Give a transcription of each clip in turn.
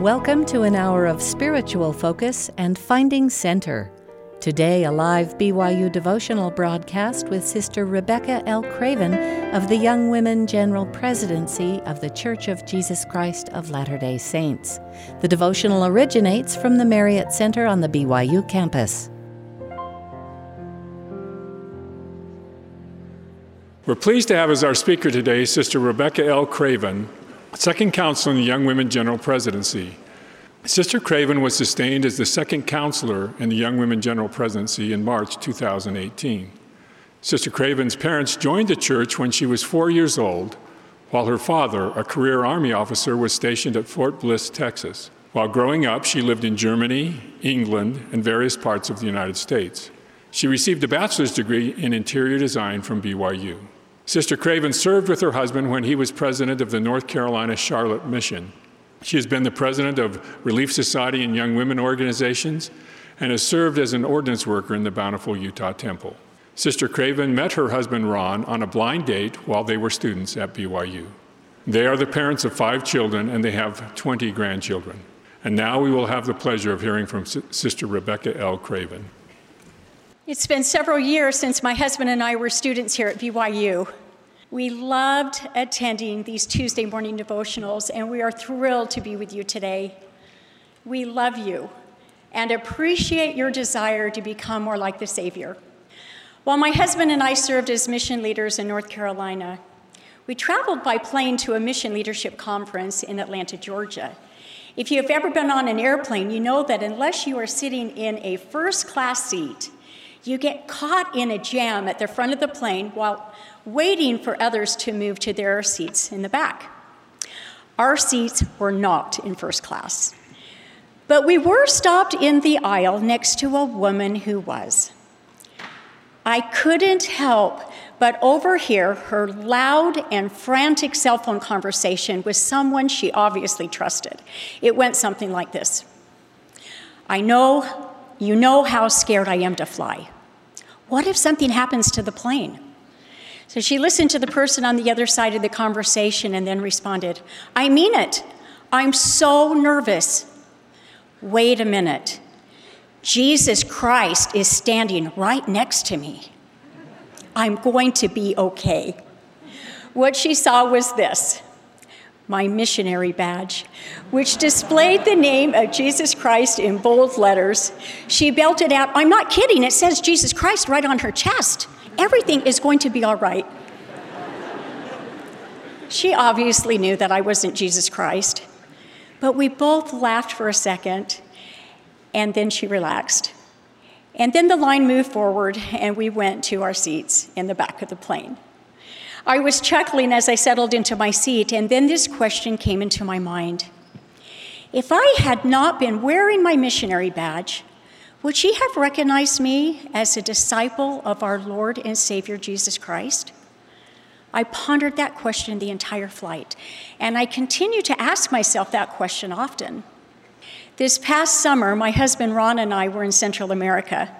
Welcome to an hour of spiritual focus and finding center. Today, a live BYU devotional broadcast with Sister Rebecca L. Craven of the Young Women General Presidency of the Church of Jesus Christ of Latter day Saints. The devotional originates from the Marriott Center on the BYU campus. We're pleased to have as our speaker today Sister Rebecca L. Craven, second council in the Young Women General Presidency. Sister Craven was sustained as the second counselor in the Young Women General Presidency in March 2018. Sister Craven's parents joined the church when she was four years old, while her father, a career Army officer, was stationed at Fort Bliss, Texas. While growing up, she lived in Germany, England, and various parts of the United States. She received a bachelor's degree in interior design from BYU. Sister Craven served with her husband when he was president of the North Carolina Charlotte Mission. She has been the president of Relief Society and Young Women organizations and has served as an ordinance worker in the Bountiful Utah Temple. Sister Craven met her husband Ron on a blind date while they were students at BYU. They are the parents of five children and they have 20 grandchildren. And now we will have the pleasure of hearing from Sister Rebecca L. Craven. It's been several years since my husband and I were students here at BYU. We loved attending these Tuesday morning devotionals, and we are thrilled to be with you today. We love you and appreciate your desire to become more like the Savior. While my husband and I served as mission leaders in North Carolina, we traveled by plane to a mission leadership conference in Atlanta, Georgia. If you have ever been on an airplane, you know that unless you are sitting in a first class seat, you get caught in a jam at the front of the plane while waiting for others to move to their seats in the back. Our seats were not in first class, but we were stopped in the aisle next to a woman who was. I couldn't help but overhear her loud and frantic cell phone conversation with someone she obviously trusted. It went something like this I know you know how scared I am to fly. What if something happens to the plane? So she listened to the person on the other side of the conversation and then responded, I mean it. I'm so nervous. Wait a minute. Jesus Christ is standing right next to me. I'm going to be okay. What she saw was this my missionary badge, which displayed the name of Jesus Christ in bold letters. She belted out, I'm not kidding, it says Jesus Christ right on her chest. Everything is going to be all right. She obviously knew that I wasn't Jesus Christ, but we both laughed for a second, and then she relaxed. And then the line moved forward, and we went to our seats in the back of the plane. I was chuckling as I settled into my seat, and then this question came into my mind If I had not been wearing my missionary badge, would she have recognized me as a disciple of our Lord and Savior Jesus Christ? I pondered that question the entire flight, and I continue to ask myself that question often. This past summer, my husband Ron and I were in Central America.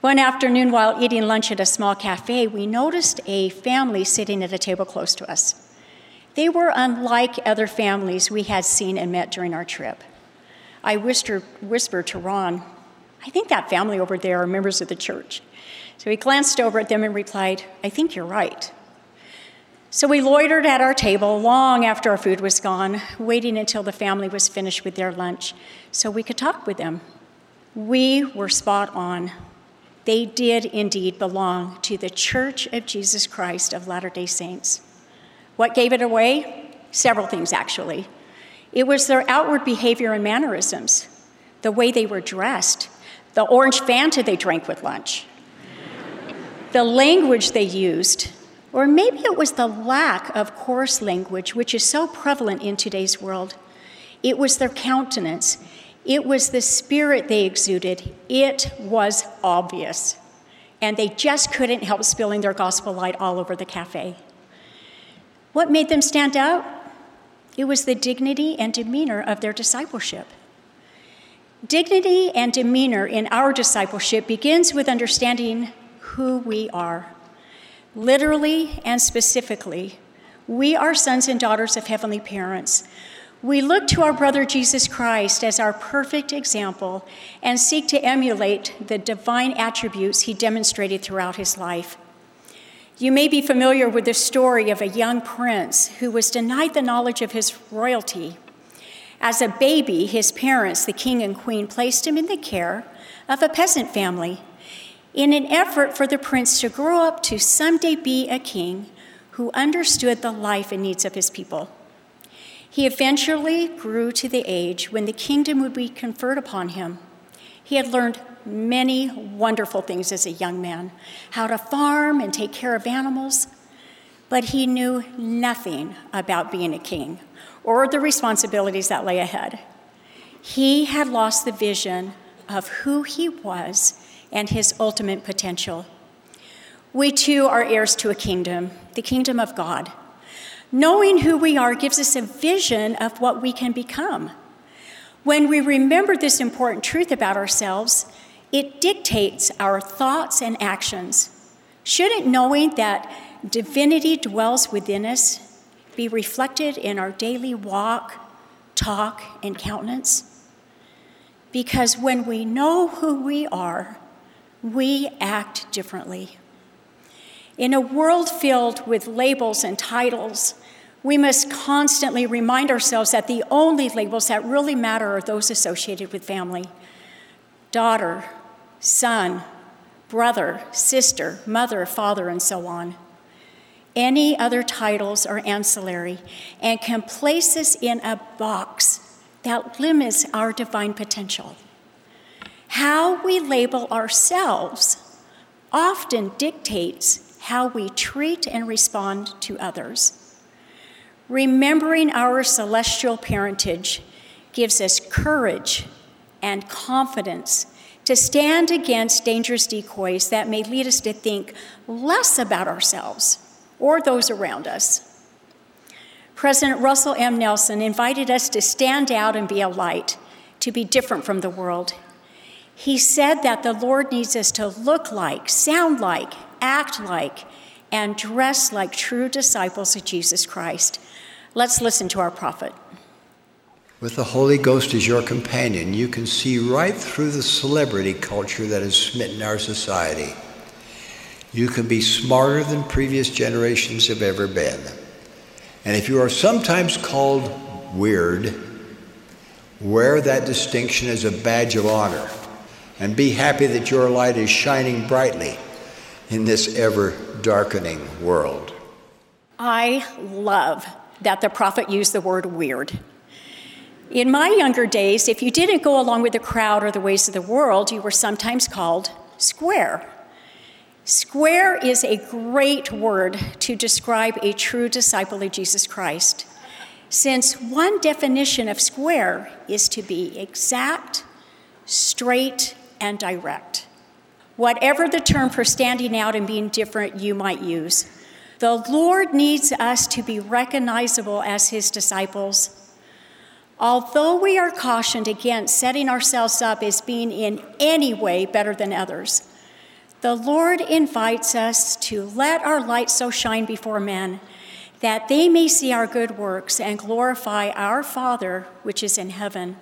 One afternoon, while eating lunch at a small cafe, we noticed a family sitting at a table close to us. They were unlike other families we had seen and met during our trip. I whispered, whispered to Ron, I think that family over there are members of the church. So he glanced over at them and replied, I think you're right. So we loitered at our table long after our food was gone, waiting until the family was finished with their lunch so we could talk with them. We were spot on. They did indeed belong to the Church of Jesus Christ of Latter day Saints. What gave it away? Several things, actually. It was their outward behavior and mannerisms, the way they were dressed, the orange Fanta they drank with lunch, the language they used, or maybe it was the lack of coarse language, which is so prevalent in today's world. It was their countenance, it was the spirit they exuded. It was obvious. And they just couldn't help spilling their gospel light all over the cafe. What made them stand out? It was the dignity and demeanor of their discipleship. Dignity and demeanor in our discipleship begins with understanding who we are. Literally and specifically, we are sons and daughters of heavenly parents We look to our brother Jesus Christ as our perfect example and seek to emulate the divine attributes he demonstrated throughout his life. You may be familiar with the story of a young prince who was denied the knowledge of his royalty. As a baby, his parents, the king and queen, placed him in the care of a peasant family in an effort for the prince to grow up to someday be a king who understood the life and needs of his people. He eventually grew to the age when the kingdom would be conferred upon him. He had learned many wonderful things as a young man how to farm and take care of animals, but he knew nothing about being a king or the responsibilities that lay ahead. He had lost the vision of who he was and his ultimate potential. We too are heirs to a kingdom, the kingdom of God. Knowing who we are gives us a vision of what we can become. When we remember this important truth about ourselves, it dictates our thoughts and actions. Shouldn't knowing that divinity dwells within us be reflected in our daily walk, talk, and countenance? Because when we know who we are, we act differently. In a world filled with labels and titles, we must constantly remind ourselves that the only labels that really matter are those associated with family daughter, son, brother, sister, mother, father, and so on. Any other titles are ancillary and can place us in a box that limits our divine potential. How we label ourselves often dictates how we treat and respond to others. Remembering our celestial parentage gives us courage and confidence to stand against dangerous decoys that may lead us to think less about ourselves or those around us. President Russell M. Nelson invited us to stand out and be a light, to be different from the world. He said that the Lord needs us to look like, sound like, act like, and dress like true disciples of Jesus Christ. Let's listen to our prophet. With the Holy Ghost as your companion, you can see right through the celebrity culture that has smitten our society. You can be smarter than previous generations have ever been. And if you are sometimes called weird, wear that distinction as a badge of honor and be happy that your light is shining brightly in this ever darkening world. I love that the prophet used the word weird. In my younger days, if you didn't go along with the crowd or the ways of the world, you were sometimes called square. Square is a great word to describe a true disciple of Jesus Christ, since one definition of square is to be exact, straight, and direct whatever the term for standing out and being different you might use. The Lord needs us to be recognizable as His disciples. Although we are cautioned against setting ourselves up as being in any way better than others, the Lord invites us to let our light so shine before men that they may see our good works and glorify our Father which is in heaven.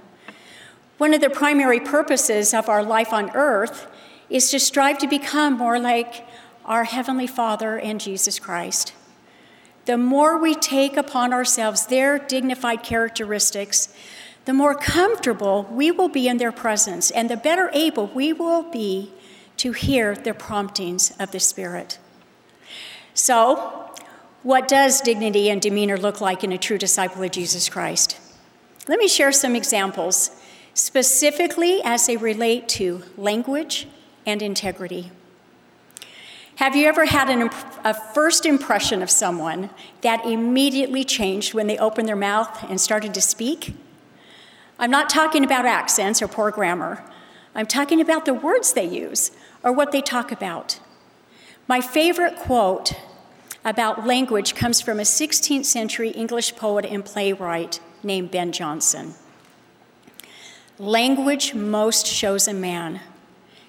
One of the primary purposes of our life on earth is to strive to become more like our Heavenly Father and Jesus Christ. The more we take upon ourselves their dignified characteristics, the more comfortable we will be in their presence, and the better able we will be to hear the promptings of the Spirit. So, what does dignity and demeanor look like in a true disciple of Jesus Christ? Let me share some examples, specifically as they relate to language, and integrity. Have you ever had an, a first impression of someone that immediately changed when they opened their mouth and started to speak? I'm not talking about accents or poor grammar. I'm talking about the words they use or what they talk about. My favorite quote about language comes from a 16th century English poet and playwright named Ben Jonson. Language most shows a man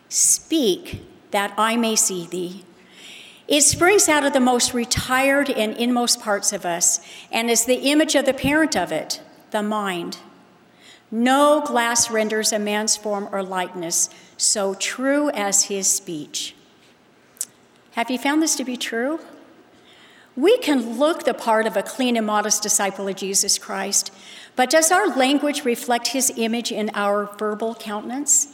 Speak that I may see thee. It springs out of the most retired and inmost parts of us and is the image of the parent of it, the mind. No glass renders a man's form or likeness so true as his speech. Have you found this to be true? We can look the part of a clean and modest disciple of Jesus Christ, but does our language reflect his image in our verbal countenance?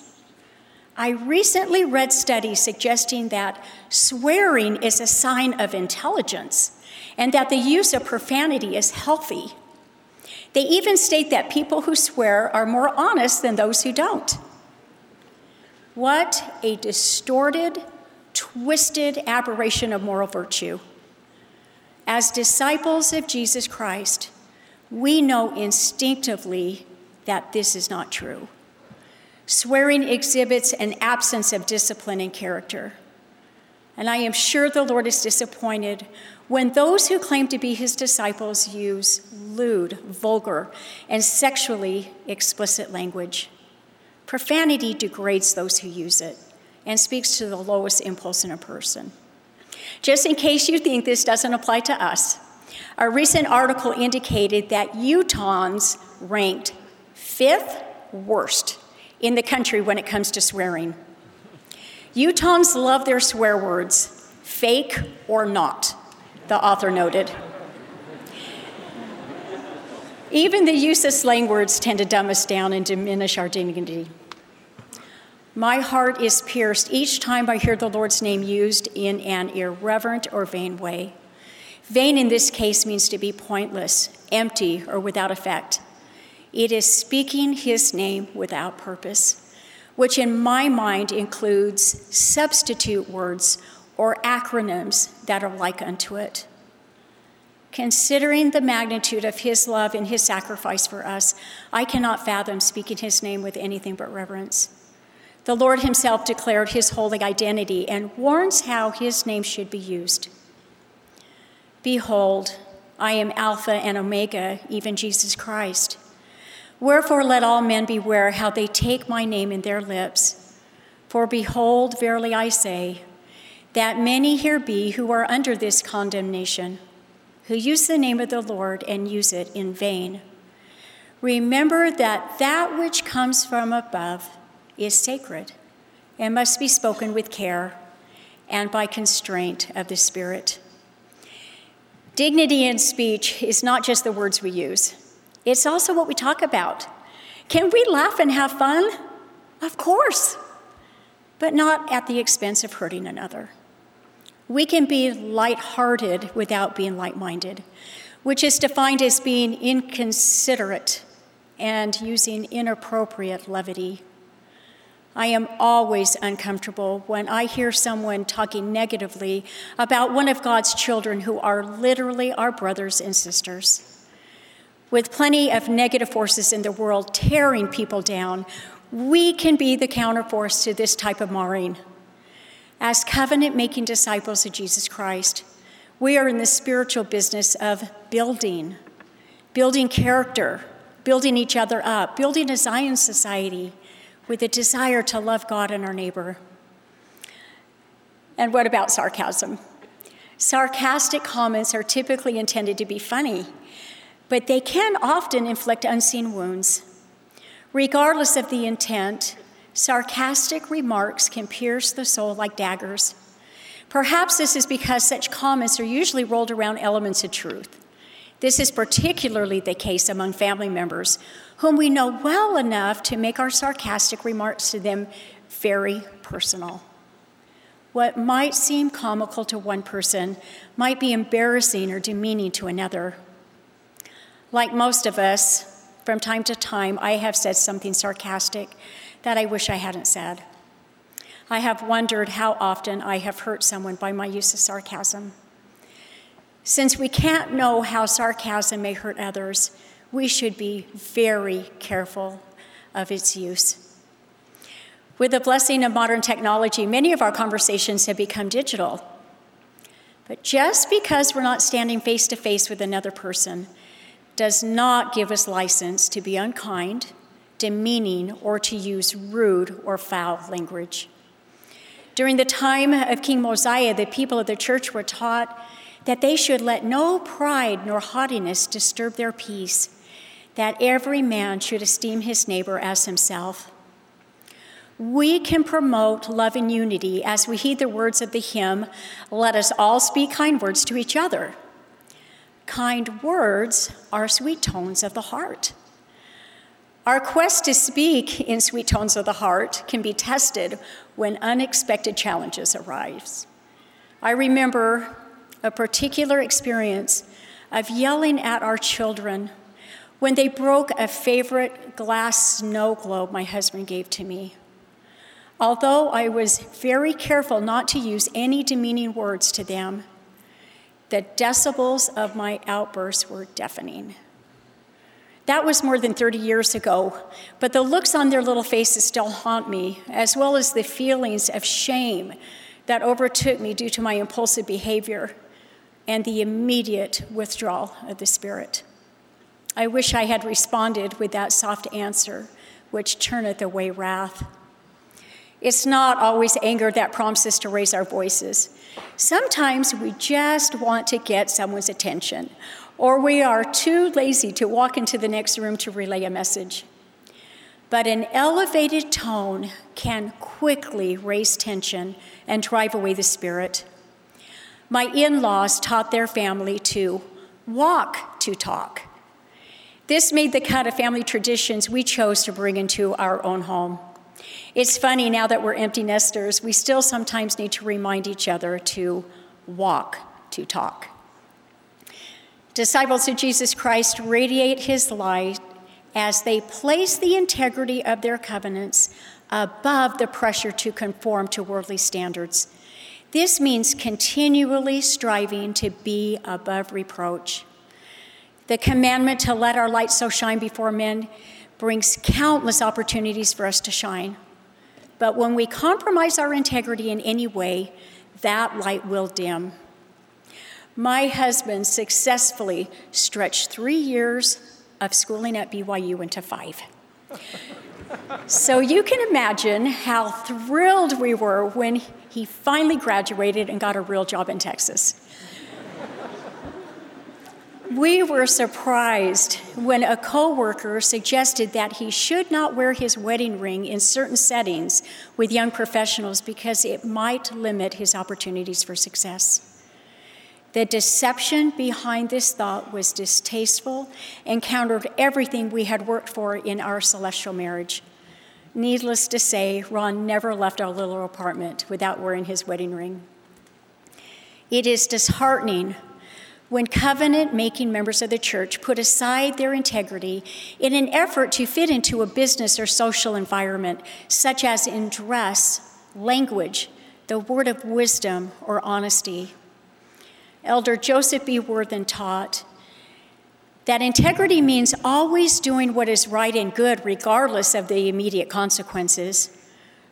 I recently read studies suggesting that swearing is a sign of intelligence and that the use of profanity is healthy. They even state that people who swear are more honest than those who don't. What a distorted, twisted aberration of moral virtue. As disciples of Jesus Christ, we know instinctively that this is not true. Swearing exhibits an absence of discipline and character. And I am sure the Lord is disappointed when those who claim to be his disciples use lewd, vulgar, and sexually explicit language. Profanity degrades those who use it and speaks to the lowest impulse in a person. Just in case you think this doesn't apply to us, a recent article indicated that Utahns ranked fifth worst in the country when it comes to swearing. Utahns love their swear words, fake or not, the author noted. Even the use of slang words tend to dumb us down and diminish our dignity. My heart is pierced each time I hear the Lord's name used in an irreverent or vain way. Vain in this case means to be pointless, empty, or without effect. It is speaking his name without purpose, which in my mind includes substitute words or acronyms that are like unto it. Considering the magnitude of his love and his sacrifice for us, I cannot fathom speaking his name with anything but reverence. The Lord himself declared his holy identity and warns how his name should be used. Behold, I am Alpha and Omega, even Jesus Christ. Wherefore let all men beware how they take my name in their lips. For behold, verily I say, that many here be who are under this condemnation, who use the name of the Lord and use it in vain. Remember that that which comes from above is sacred and must be spoken with care and by constraint of the Spirit. Dignity in speech is not just the words we use, it's also what we talk about. Can we laugh and have fun? Of course, but not at the expense of hurting another. We can be light-hearted without being light-minded, which is defined as being inconsiderate and using inappropriate levity I am always uncomfortable when I hear someone talking negatively about one of God's children who are literally our brothers and sisters. With plenty of negative forces in the world tearing people down, we can be the counterforce to this type of marring. As covenant making disciples of Jesus Christ, we are in the spiritual business of building, building character, building each other up, building a Zion society with a desire to love God and our neighbor. And what about sarcasm? Sarcastic comments are typically intended to be funny, but they can often inflict unseen wounds. Regardless of the intent, sarcastic remarks can pierce the soul like daggers. Perhaps this is because such comments are usually rolled around elements of truth. This is particularly the case among family members whom we know well enough to make our sarcastic remarks to them very personal. What might seem comical to one person might be embarrassing or demeaning to another. Like most of us, from time to time, I have said something sarcastic that I wish I hadn't said. I have wondered how often I have hurt someone by my use of sarcasm. Since we can't know how sarcasm may hurt others, we should be very careful of its use. With the blessing of modern technology, many of our conversations have become digital. But just because we're not standing face to face with another person does not give us license to be unkind, demeaning, or to use rude or foul language. During the time of King Mosiah, the people of the church were taught that they should let no pride nor haughtiness disturb their peace, that every man should esteem his neighbor as himself. We can promote love and unity as we heed the words of the hymn, Let us all speak kind words to each other. Kind words are sweet tones of the heart. Our quest to speak in sweet tones of the heart can be tested when unexpected challenges arise. I remember a particular experience of yelling at our children when they broke a favorite glass snow globe my husband gave to me. Although I was very careful not to use any demeaning words to them, the decibels of my outbursts were deafening. That was more than 30 years ago, but the looks on their little faces still haunt me, as well as the feelings of shame that overtook me due to my impulsive behavior and the immediate withdrawal of the Spirit. I wish I had responded with that soft answer, which turneth away wrath. It's not always anger that prompts us to raise our voices. Sometimes we just want to get someone's attention, or we are too lazy to walk into the next room to relay a message. But an elevated tone can quickly raise tension and drive away the spirit. My in laws taught their family to walk to talk. This made the kind of family traditions we chose to bring into our own home. It's funny now that we're empty nesters, we still sometimes need to remind each other to walk to talk. Disciples of Jesus Christ radiate his light as they place the integrity of their covenants above the pressure to conform to worldly standards. This means continually striving to be above reproach. The commandment to let our light so shine before men brings countless opportunities for us to shine. But when we compromise our integrity in any way, that light will dim. My husband successfully stretched three years of schooling at BYU into five. so you can imagine how thrilled we were when he finally graduated and got a real job in Texas. we were surprised when a coworker suggested that he should not wear his wedding ring in certain settings with young professionals because it might limit his opportunities for success. The deception behind this thought was distasteful and countered everything we had worked for in our celestial marriage. Needless to say, Ron never left our little apartment without wearing his wedding ring. It is disheartening when covenant making members of the church put aside their integrity in an effort to fit into a business or social environment, such as in dress, language, the word of wisdom, or honesty. Elder Joseph B. Wirthlin taught that integrity means always doing what is right and good, regardless of the immediate consequences.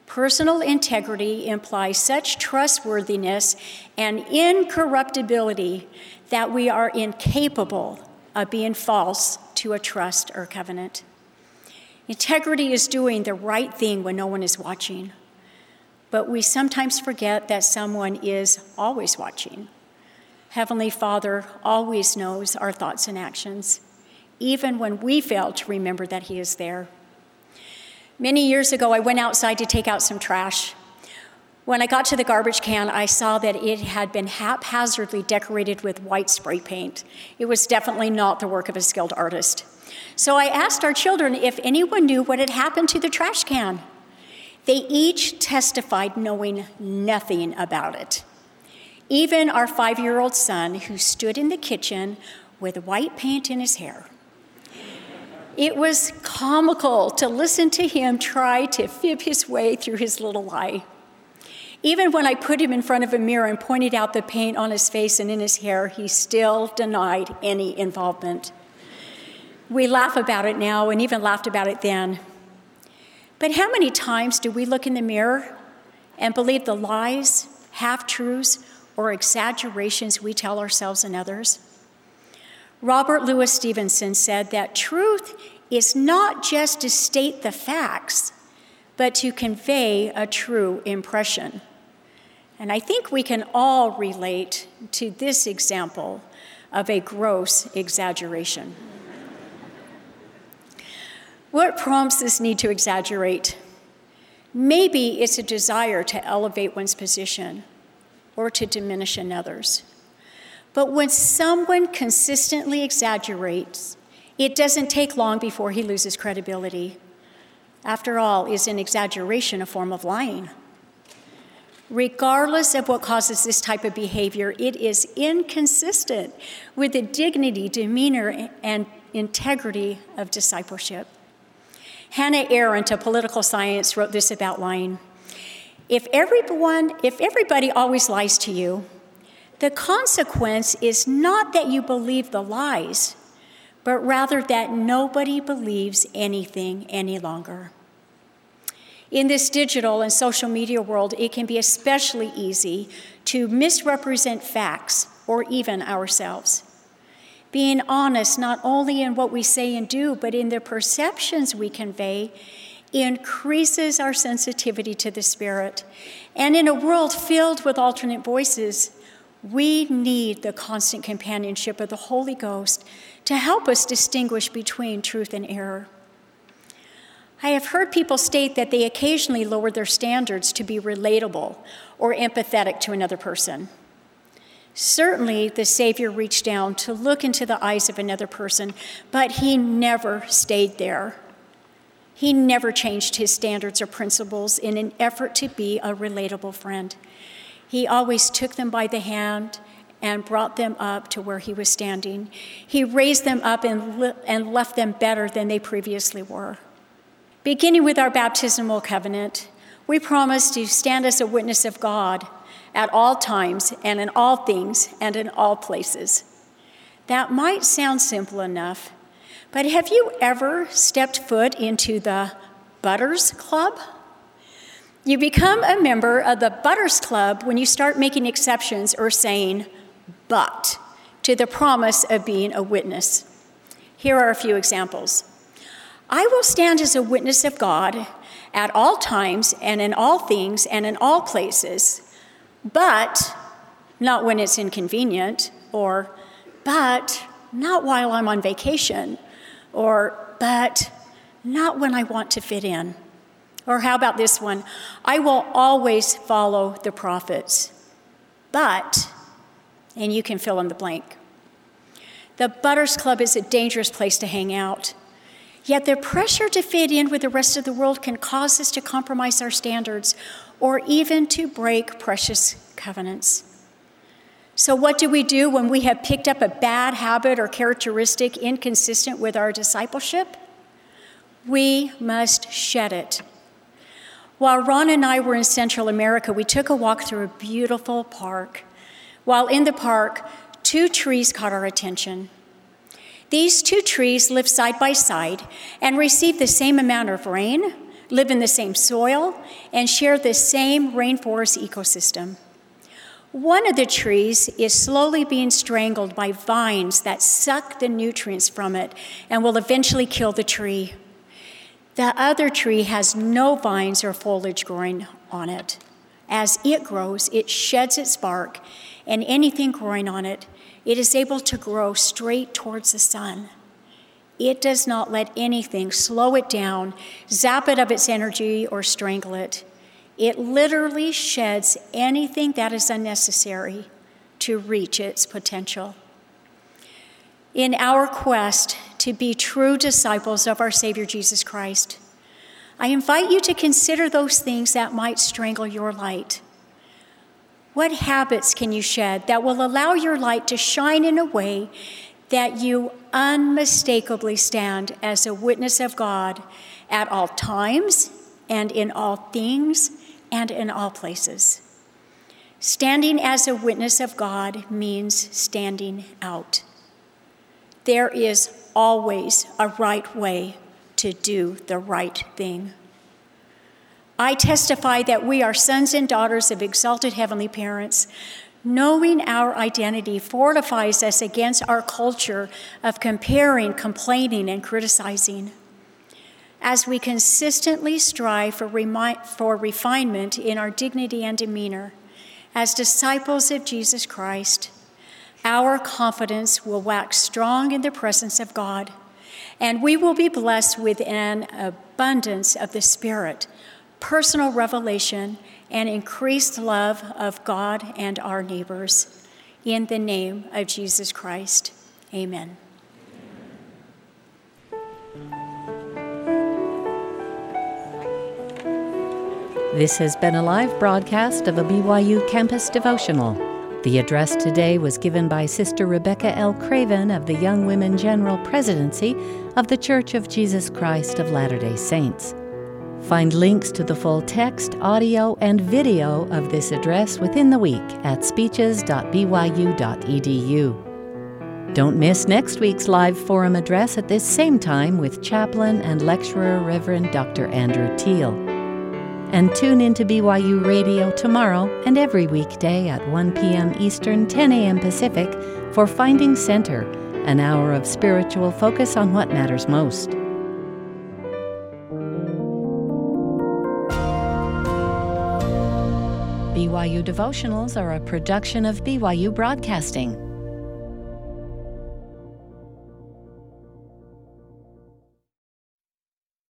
Personal integrity implies such trustworthiness and incorruptibility that we are incapable of being false to a trust or covenant. Integrity is doing the right thing when no one is watching, but we sometimes forget that someone is always watching. Heavenly Father always knows our thoughts and actions, even when we fail to remember that He is there. Many years ago, I went outside to take out some trash. When I got to the garbage can, I saw that it had been haphazardly decorated with white spray paint. It was definitely not the work of a skilled artist. So I asked our children if anyone knew what had happened to the trash can. They each testified knowing nothing about it. Even our five year old son, who stood in the kitchen with white paint in his hair. It was comical to listen to him try to fib his way through his little lie. Even when I put him in front of a mirror and pointed out the paint on his face and in his hair, he still denied any involvement. We laugh about it now and even laughed about it then. But how many times do we look in the mirror and believe the lies, half truths, or exaggerations we tell ourselves and others. Robert Louis Stevenson said that truth is not just to state the facts, but to convey a true impression. And I think we can all relate to this example of a gross exaggeration. What prompts this need to exaggerate? Maybe it's a desire to elevate one's position or to diminish another's. But when someone consistently exaggerates, it doesn't take long before he loses credibility. After all, is an exaggeration a form of lying? Regardless of what causes this type of behavior, it is inconsistent with the dignity, demeanor, and integrity of discipleship. Hannah Arendt, a political science, wrote this about lying. If everyone, if everybody always lies to you, the consequence is not that you believe the lies, but rather that nobody believes anything any longer. In this digital and social media world, it can be especially easy to misrepresent facts or even ourselves. Being honest not only in what we say and do, but in the perceptions we convey, increases our sensitivity to the Spirit. And in a world filled with alternate voices, we need the constant companionship of the Holy Ghost to help us distinguish between truth and error. I have heard people state that they occasionally lower their standards to be relatable or empathetic to another person. Certainly, the Savior reached down to look into the eyes of another person, but he never stayed there. He never changed his standards or principles in an effort to be a relatable friend. He always took them by the hand and brought them up to where he was standing. He raised them up and, le- and left them better than they previously were. Beginning with our baptismal covenant, we promise to stand as a witness of God at all times and in all things and in all places. That might sound simple enough, but have you ever stepped foot into the Butters Club? You become a member of the Butters Club when you start making exceptions or saying, but, to the promise of being a witness. Here are a few examples. I will stand as a witness of God at all times and in all things and in all places, but not when it's inconvenient, or but not while I'm on vacation, or but not when I want to fit in. Or how about this one? I will always follow the prophets, but, and you can fill in the blank. The Butters Club is a dangerous place to hang out. Yet the pressure to fit in with the rest of the world can cause us to compromise our standards or even to break precious covenants. So, what do we do when we have picked up a bad habit or characteristic inconsistent with our discipleship? We must shed it while Ron and I were in Central America, we took a walk through a beautiful park. While in the park, two trees caught our attention. These two trees live side by side and receive the same amount of rain, live in the same soil, and share the same rainforest ecosystem. One of the trees is slowly being strangled by vines that suck the nutrients from it and will eventually kill the tree. The other tree has no vines or foliage growing on it. As it grows, it sheds its bark, and anything growing on it, it is able to grow straight towards the sun. It does not let anything slow it down, zap it of its energy, or strangle it. It literally sheds anything that is unnecessary to reach its potential. In our quest to be true disciples of our Savior Jesus Christ. I invite you to consider those things that might strangle your light. What habits can you shed that will allow your light to shine in a way that you unmistakably stand as a witness of God at all times and in all things and in all places? Standing as a witness of God means standing out. There is always a right way to do the right thing. I testify that we are sons and daughters of exalted heavenly parents. Knowing our identity fortifies us against our culture of comparing, complaining, and criticizing. As we consistently strive for, remi- for refinement in our dignity and demeanor, as disciples of Jesus Christ, our confidence will wax strong in the presence of God, And we will be blessed with an abundance of the Spirit, personal revelation, and increased love of God and our neighbors. In the name of Jesus Christ, amen. This has been a live broadcast of a BYU campus devotional. The address today was given by Sister Rebecca L. Craven of the Young Women General Presidency of The Church of Jesus Christ of Latter day Saints. Find links to the full text, audio, and video of this address within the week at speeches.byu.edu. Don't miss next week's live forum address at this same time with chaplain and lecturer Reverend Dr. Andrew Teal. And tune in to BYU Radio tomorrow and every weekday at 1 p.m. Eastern, 10 a.m. Pacific for Finding Center, an hour of spiritual focus on what matters most. BYU devotionals are a production of BYU Broadcasting.